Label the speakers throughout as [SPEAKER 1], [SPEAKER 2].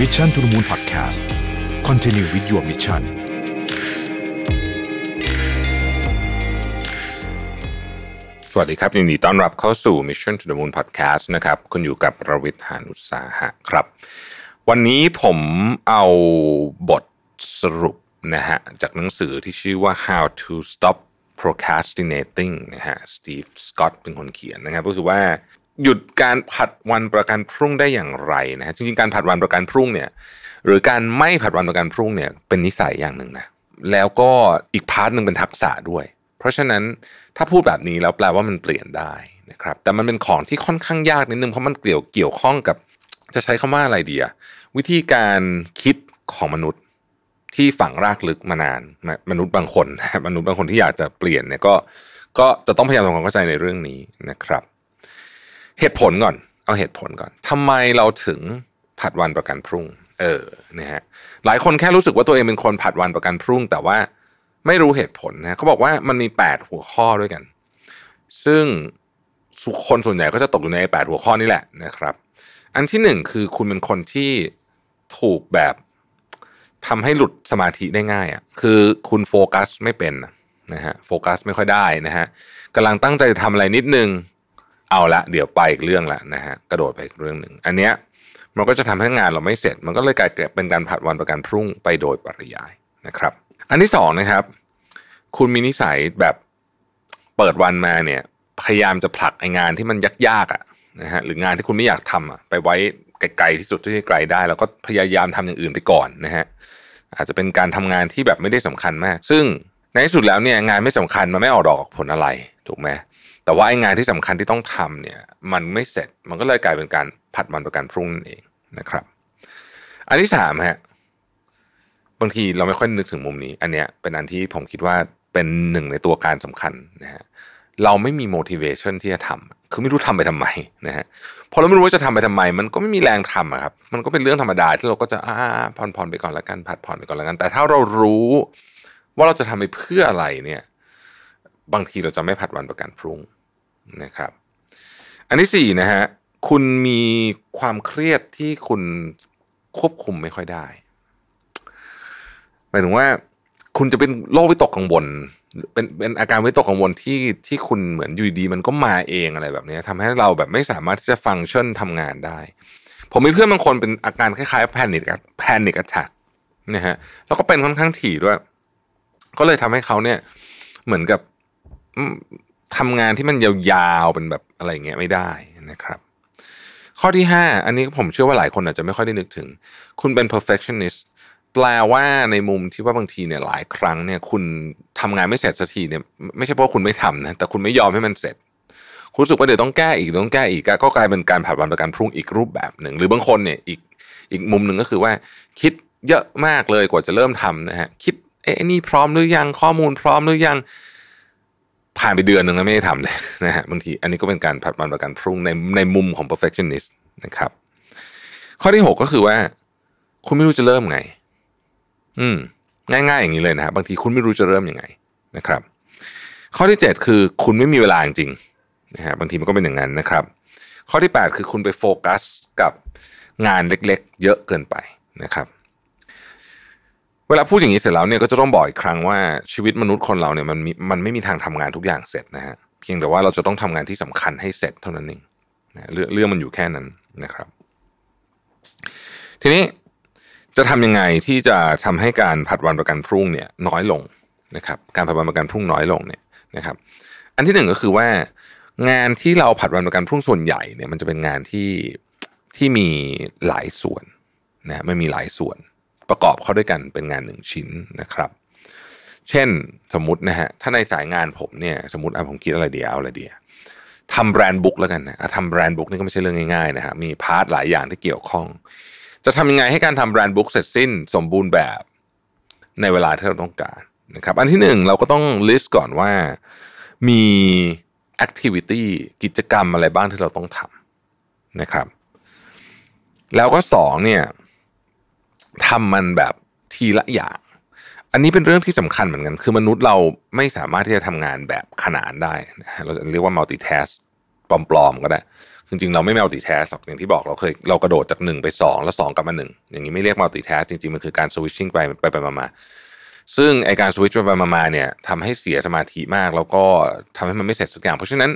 [SPEAKER 1] Mission to the Moon Podcast Continue with your mission
[SPEAKER 2] สวัสดีครับยินดีต้อนรับเข้าสู่ Mission to the Moon Podcast นะครับ คุณอยู่กับประวิทยานุสาหะครับ วันนี้ผมเอาบทสรุปนะฮะจากหนังสือที่ชื่อว่า How to Stop Procrastinating นะฮะสตีฟสกอตเป็นคนเขียนนะครับ ก็คือว่า หยุดการผัดวันประกันพรุ่งได้อย่างไรนะฮะจริงๆการผัดวันประกันพรุ่งเนี่ย หรือการไม่ผัดวันประกันพรุ่งเนี่ย เป็นนิสัยอย่างหนึ่งนะแล้วก็อีกพาร์ทหนึ่งเป็นทักษะด้วย เพราะฉะนั้นถ้าพูดแบบนี้แล้วแปลว่ามันเปลี่ยนได้นะครับ แต่มันเป็นของที่ค่อนข้างยากนิดนึงเพราะมันเกี่ยวเกี่ยวข้องกับ จะใช้คำว่าอะไรดีอะวิธีการคิดของมนุษย์ที่ฝังรากลึกมานาน มนุษย์บางคน มนุษย์บางคนที่อยากจะเปลี่ยนเนี่ยก็ก็จะต้องพยายามทำความเข้าใจในเรื่องนี้นะครับ เหตุผลก่อน เอาเหตุผลก่อนทำไมเราถึงผัดวันประกันพรุ่ง เออนะฮะหลายคนแค่รู้สึกว่าตัวเองเป็นคนผัดวันประกันพรุ่ง แต่ว่าไม่รู้เหตุผลนะเขาบอกว่ามันมีแปดหัวข้อด้วยกัน ซึ่งคนส่วนใหญ่ก็จะตกอยู่ในแปดหัวข้อนี่แหละนะครับ อันที่หนึ่งคือคุณเป็นคนที่ถูกแบบทำให้หลุดสมาธิได้ง่ายอะ่ะคือคุณโฟกัสไม่เป็นนะฮะโฟกัสไม่ค่อยได้นะฮะกำลังตั้งใจจะทำอะไรนิดนึง เอาละเดี๋ยวไปอีกเรื่องละนะฮะกระโดดไปอีกเรื่องหนึ่งอันเนี้ยมันก็จะทำให้งานเราไม่เสร็จ มันก็เลยกลายเป็นการผัดวันประกันพรุ่งไปโดยปริยายนะครับ อันที่สองนะครับ คุณมีนิสัยแบบเปิดวันมาเนี่ย พยายามจะผลักไองานที่มันยากๆอะนะฮะหรืองานที่คุณไม่อยากทำอะไปไว้ไกลๆที่สุดที่ไกลได้ แล้วก็พยายามทำอย่างอื่นไปก่อนนะฮะอาจจะเป็นการทำงานที่แบบไม่ได้สำคัญมาก ซึ่ง ในที่สุดแล้วเนี่ยงานไม่สำคัญมันไม่ออกดอกผลอะไรถูกไหมแต่ว่าไอ้งานที่สำคัญที่ต้องทำเนี่ย มันไม่เสร็จมันก็เลยกลายเป็นการผัดวันประกันพรุ่งนั่นเองนะครับ อันที่สามฮะบางทีเราไม่ค่อยนึกถึงมุมนี้ อันเนี้ยเป็นอันที่ผมคิดว่าเป็นหนึ่งในตัวการสำคัญนะฮะเราไม่มี motivation ที่จะทำคือไม่รู้ทำไปทำไมนะฮะพอเราไม่รู้ว่าจะทำไปทำไม มันก็ไม่มีแรงทำครับ มันก็เป็นเรื่องธรรมดาที่เราก็จะอ่าผ่อนผ่อนไปก่อนแล้วกันผัดผ่อนไปก่อนแล้วกัน แต่ถ้าเรารู้ ว่าเราจะทำไปเพื่ออะไรเนี่ย บางทีเราจะไม่ผัดวันประกันพรุ่งนะครับ อันที่สี่นะฮะคุณมีความเครียดที่คุณควบคุมไม่ค่อยได้หมายถึงว่า คุณจะเป็นโรควิตกกังวลเป็นเป็นอาการวิตกกังวลที่ที่คุณเหมือนอยู่ดีมันก็มาเองอะไรแบบนี้ทำให้เราแบบไม่สามารถที่จะฟังก์ชันทำงานได้ ผมมีเพื่อนบางคนเป็นอาการคล้ายๆแพนิคแพนิคอัตแทกนะฮะแล้วก็เป็นค่อนข้างถี่ด้วย ก็เลยทำให้เขาเนี่ย เหมือนกับทำงานที่มันยาวๆเป็นแบบอะไรเงี้ยไม่ได้นะครับ ข้อที่ห้าอันนี้ผมเชื่อว่าหลายคนอาจจะไม่ค่อยได้นึกถึง คุณเป็น perfectionist แปลว่าในมุมที่ว่าบางทีเนี่ยหลายครั้งเนี่ย คุณทำงานไม่เสร็จสักทีเนี่ยไม่ใช่เพราะคุณไม่ทำนะแต่คุณไม่ยอมให้มันเสร็จ คุณรู้สึกว่าเดี๋ยวต้องแก้อีกต้องแก้อีกก็กลายเป็นการผัดวันประกันพรุ่งอีกรูปแบบหนึ่ง หรือบางคนเนี่ยอีกอีกมุมหนึ่งก็คือว่า คิดเยอะมากเลยกว่าจะเริ่มทำนะฮะคิด เอ๊ะนี่พร้อมหรือยังข้อมูลพร้อมหรือยังผ่านไปเดือนหนึ่งแล้วไม่ได้ทำเลยนะฮะบางทีอันนี้ก็เป็นการผัดวันประกันพรุ่งในในมุมของ perfectionist นะครับ ข้อที่หกก็คือว่า คุณไม่รู้จะเริ่มไง อืม ง่ายๆอย่างนี้เลยนะฮะบางทีคุณไม่รู้จะเริ่มยังไงนะครับ ข้อที่เจ็ดคือ คุณไม่มีเวลาจริงๆนะฮะบางทีมันก็เป็นอย่างนั้นนะครับ ข้อที่แปดคือคุณไปโฟกัสกับงานเล็ก ๆ เยอะเกินไปนะครับ เวลาพูดอย่างนี้เสร็จแล้วเนี่ยก็จะต้องบอกอีกครั้งว่าชีวิตมนุษย์คนเราเนี่ยมันม,มันไม่มีทางทำงานทุกอย่างเสร็จนะฮะเพียงแต่ว่าเราจะต้องทำงานที่สำคัญให้เสร็จเท่านั้นเองนะเรื่องเรื่องมันอยู่แค่นั้นนะครับ ทีนี้จะทำยังไงที่จะทำให้การผัดวันประกันพรุ่งเนี่ยน้อยลงนะครับ การผัดวันประกันพรุ่งน้อยลงเนี่ยนะครับ อันที่หนึ่งก็คือว่างานที่เราผัดวันประกันพรุ่งส่วนใหญ่เนี่ยมันจะเป็นงานที่ที่มีหลายส่วนนะไม่มีหลายส่วน ประกอบเข้าด้วยกันเป็นงานหนึ่งชิ้นนะครับ เช่นสมมตินะฮะถ้าในสายงานผมเนี่ยสมมติอะผมคิดอะไรเดียวเอาอะไรเดียวทำแบรนด์บุ๊กแล้วกันนะทำแบรนด์บุ๊กนี่ก็ไม่ใช่เรื่องง่ายๆนะฮะมีพาร์ทหลายอย่างที่เกี่ยวข้อง จะทำยังไงให้การทำ brand book เสร็จสิ้นสมบูรณ์แบบในเวลาที่เราต้องการนะครับอันที่หนึ่งเราก็ต้อง list ก่อนว่ามี activity กิจกรรมอะไรบ้างที่เราต้องทำนะครับ แล้วก็สองเนี่ย ทำมันแบบทีละอย่าง อันนี้เป็นเรื่องที่สำคัญเหมือนกัน คือมนุษย์เราไม่สามารถที่จะทำงานแบบขนานได้เราจะเรียกว่า multitask ปลอมๆก็ได้ จริงๆ เราไม่ multitask หรอกอย่างที่บอกเราเคยเรากระโดดจากหนึ่งไปสองแล้วสองกลับมาหนึ่งอย่างนี้ไม่เรียก multitask จริงๆ มันคือการ switching ไปไปไปมาๆซึ่งไอการ switch ไปไปมาเนี่ยทำให้เสียสมาธิมาก แล้วก็ทำให้มันไม่เสร็จสักอย่าง เพราะฉะนั้น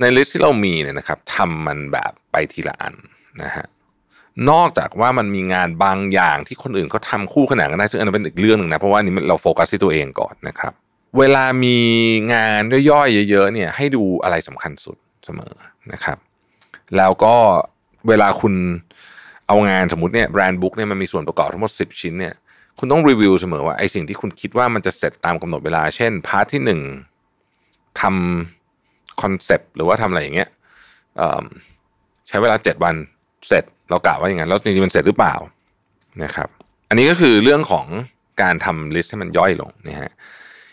[SPEAKER 2] ใน list ที่เรามีเนี่ยนะครับทำมันแบบไปทีละอันนะฮะ นอกจากว่ามันมีงานบางอย่างที่คนอื่นเขาทำคู่ขนานกันได้ซึ่งอันนั้นเป็นอีกเรื่องหนึ่งนะเพราะว่านี่เราโฟกัสที่ตัวเองก่อนนะครับ เวลามีงานย่อยๆเยอะๆเนี่ยให้ดูอะไรสำคัญสุดเสมอนะครับ แล้วก็เวลาคุณเอางานสมมติเนี่ย brand book เนี่ยมันมีส่วนประกอบทั้งหมด 10 ชิ้นเนี่ยคุณต้องรีวิวเสมอว่าไอสิ่งที่คุณคิดว่ามันจะเสร็จตามกำหนดเวลา เช่น part ที่หนึ่งทำคอนเซปต์หรือว่าทำอะไรอย่างเงี้ยใช้เวลาเจ็ดวัน เสร็จเรากะว่าอย่างนั้นแล้วจริงๆมันเสร็จหรือเปล่านะครับ อันนี้ก็คือเรื่องของการทำลิสต์ให้มันย่อยลงนะฮะ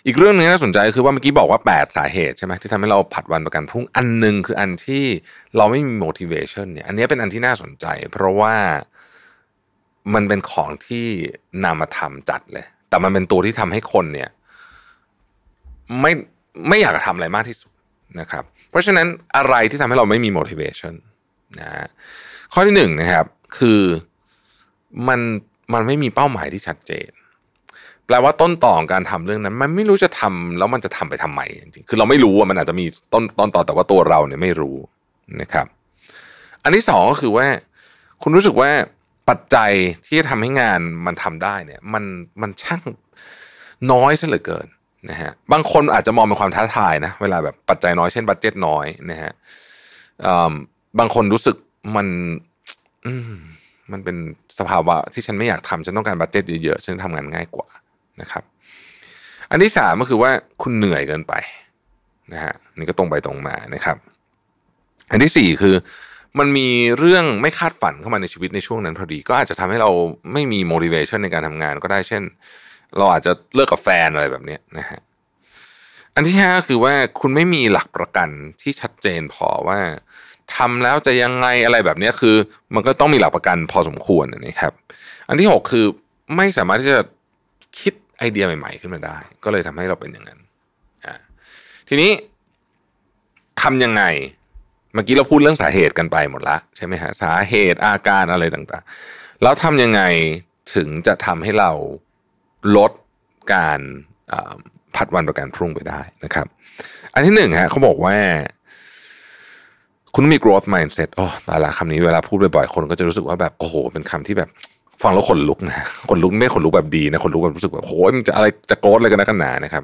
[SPEAKER 2] อีกเรื่องนึงน่าสนใจคือว่าเมื่อกี้บอกว่า 8 สาเหตุใช่ไหมที่ทำให้เราผัดวันประกันพรุ่งอันหนึ่งคืออันที่เราไม่มี motivation เนี่ย อันนี้เป็นอันที่น่าสนใจ เพราะว่ามันเป็นของที่นามาทำจัดเลย แต่มันเป็นตัวที่ทำให้คนเนี่ย ไม่ไม่อยากทำอะไรมากที่สุดนะครับ เพราะฉะนั้นอะไรที่ทำให้เราไม่มี motivation นะ ข้อที่หนึ่งนะครับ คือมันมันไม่มีเป้าหมายที่ชัดเจน แปลว่าต้นต่อการทำเรื่องนั้น มันไม่รู้จะทำแล้วมันจะทำไปทำไมจริงๆคือเราไม่รู้ว่ามันอาจจะมีต้นต้นต่อแต่ว่าตัวเราเนี่ยไม่รู้นะครับ อันที่สองก็คือว่า คุณรู้สึกว่าปัจจัยที่จะทำให้งานมันทำได้เนี่ย มันมันช่างน้อยซะเหลือเกินนะฮะบางคนอาจจะมองเป็นความท้าทายนะเวลาแบบปัจจัยน้อยเช่นบัตเจ็ตน้อยนะฮะบางคนรู้สึก มัน อืมมันเป็นสภาวะที่ฉันไม่อยากทำฉันต้องการ budget เยอะๆฉันทำงานง่ายกว่านะครับ อันที่สามก็คือว่าคุณเหนื่อยเกินไปนะฮะนี่ก็ตรงไปตรงมานะครับ อันที่สี่คือมันมีเรื่องไม่คาดฝันเข้ามาในชีวิตในช่วงนั้นพอดี ก็อาจจะทำให้เราไม่มี motivation ในการทำงานก็ได้เช่น เราอาจจะเลิกกับแฟนอะไรแบบนี้นะฮะอันที่ห้าคือว่าคุณไม่มีหลักประกันที่ชัดเจนพอว่า ทำแล้วจะยังไงอะไรแบบนี้คือ มันก็ต้องมีหลักประกันพอสมควรนะครับ อันที่หกคือไม่สามารถที่จะคิดไอเดียใหม่ ๆ ขึ้นมาได้ ก็เลยทำให้เราเป็นอย่างนั้นอ่าทีนี้ทำยังไงเมื่อกี้เราพูดเรื่องสาเหตุกันไปหมดละใช่ไหมฮะสาเหตุอาการอะไรต่างๆ แล้วทำยังไงถึงจะทำให้เราลดการผัดวันประกันพรุ่งไปได้นะครับ อันที่หนึ่งฮะเขาบอกว่า คุณต้องมี growth mindset โอ้ตาละคำนี้เวลาพูดบ่อยๆคนก็จะรู้สึกว่าแบบโอ้โห เป็นคำที่แบบฟังแล้วขนลุกนะขนลุกไม่ขนลุกแบบดีนะขนลุกแบบรู้สึกแบบโอ้ยมันจะอะไรจะโกรธอะไรกันนะกันหนานะครับ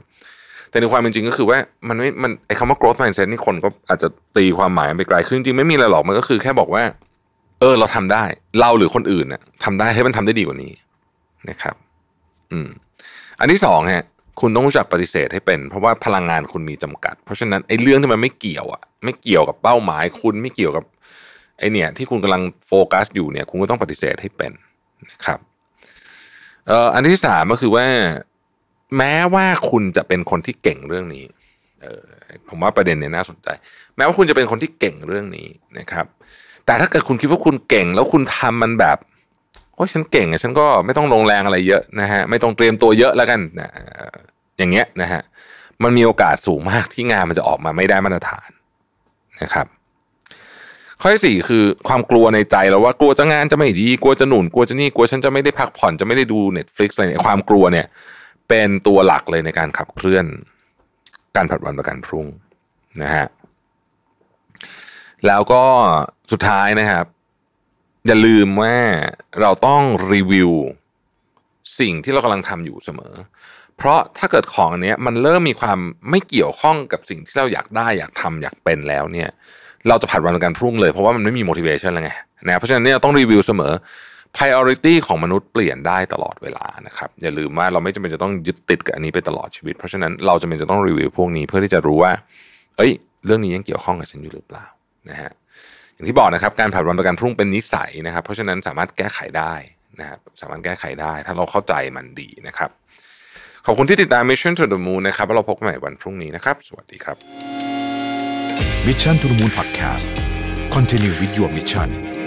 [SPEAKER 2] แต่ในความเป็นจริงก็คือว่ามันไม่มันไอ้คำว่า growth mindset นี่คนก็อาจจะตีความหมายไปไกลขึ้นจริงไม่มีอะไรหรอกมันก็คือแค่บอกว่า เออเราทำได้ เราหรือคนอื่นเนี่ยทำได้ให้มันทำได้ดีกว่านี้นะครับ อืม อันที่สองฮะ คุณต้องรู้จักปฏิเสธให้เป็น เพราะว่าพลังงานคุณมีจำกัด เพราะฉะนั้นไอ้เรื่องที่มันไม่เกี่ยวอะไม่เกี่ยวกับเป้าหมาย คุณไม่เกี่ยวกับไอเนี่ย ที่คุณกำลังโฟกัสอยู่เนี่ย คุณก็ต้องปฏิเสธให้เป็นนะครับเอ่ออันที่สามก็คือว่า แม้ว่าคุณจะเป็นคนที่เก่งเรื่องนี้ เออผมว่าประเด็นเนี่ยน่าสนใจ แม้ว่าคุณจะเป็นคนที่เก่งเรื่องนี้นะครับ แต่ถ้าเกิดคุณคิดว่าคุณเก่ง แล้วคุณทำมันแบบโอ้ฉันเก่งอะฉันก็ไม่ต้องลงแรงอะไรเยอะนะฮะไม่ต้องเตรียมตัวเยอะแล้วกันนะ อย่างเงี้ยนะฮะมันมีโอกาสสูงมากที่งานมันจะออกมาไม่ได้มาตรฐานนะครับ ข้อที่สี่คือความกลัวในใจเราว่ากลัวจะงานจะไม่ดีกลัวจะหนุนกลัวจะนี่กลัวฉันจะไม่ได้พักผ่อนจะไม่ได้ดู Netflix อะไรเนี่ยความกลัวเนี่ย เป็นตัวหลักเลยในการขับเคลื่อน การผัดวันประกันพรุ่งนะฮะแล้วก็สุดท้ายนะครับ อย่าลืมว่าเราต้องรีวิวสิ่งที่เรากำลังทำอยู่เสมอ เพราะถ้าเกิดของอันนี้มันเริ่มมีความไม่เกี่ยวข้องกับสิ่งที่เราอยากได้อยากทำอยากเป็นแล้วเนี่ยเราจะผัดวันกันพรุ่งเลยเพราะว่ามันไม่มี motivation แล้วไงนะเพราะฉะนั้นเนี่ยต้องรีวิวเสมอ priority ของมนุษย์เปลี่ยนได้ตลอดเวลานะครับอย่าลืมว่าเราไม่จำเป็นจะต้องยึดติดกับอันนี้ไปตลอดชีวิต เพราะฉะนั้นเราจำเป็นจะต้องรีวิวพวกนี้เพื่อที่จะรู้ว่า เอ้ย เรื่องนี้ยังเกี่ยวข้องกับฉันอยู่หรือเปล่านะฮะอย่างที่บอกนะครับการผัดวันประกันพรุ่งเป็นนิสัยนะครับ เพราะฉะนั้นสามารถแก้ไขได้นะครับสามารถแก้ไขได้ ถ้าเราเข้าใจมันดีนะครับ ขอบคุณที่ติดตาม Mission to the Moon นะครับแล้วเราพบกันใหม่วันพรุ่งนี้นะครับ สวัสดีครับ
[SPEAKER 1] Mission to the Moon Podcast Continue with your mission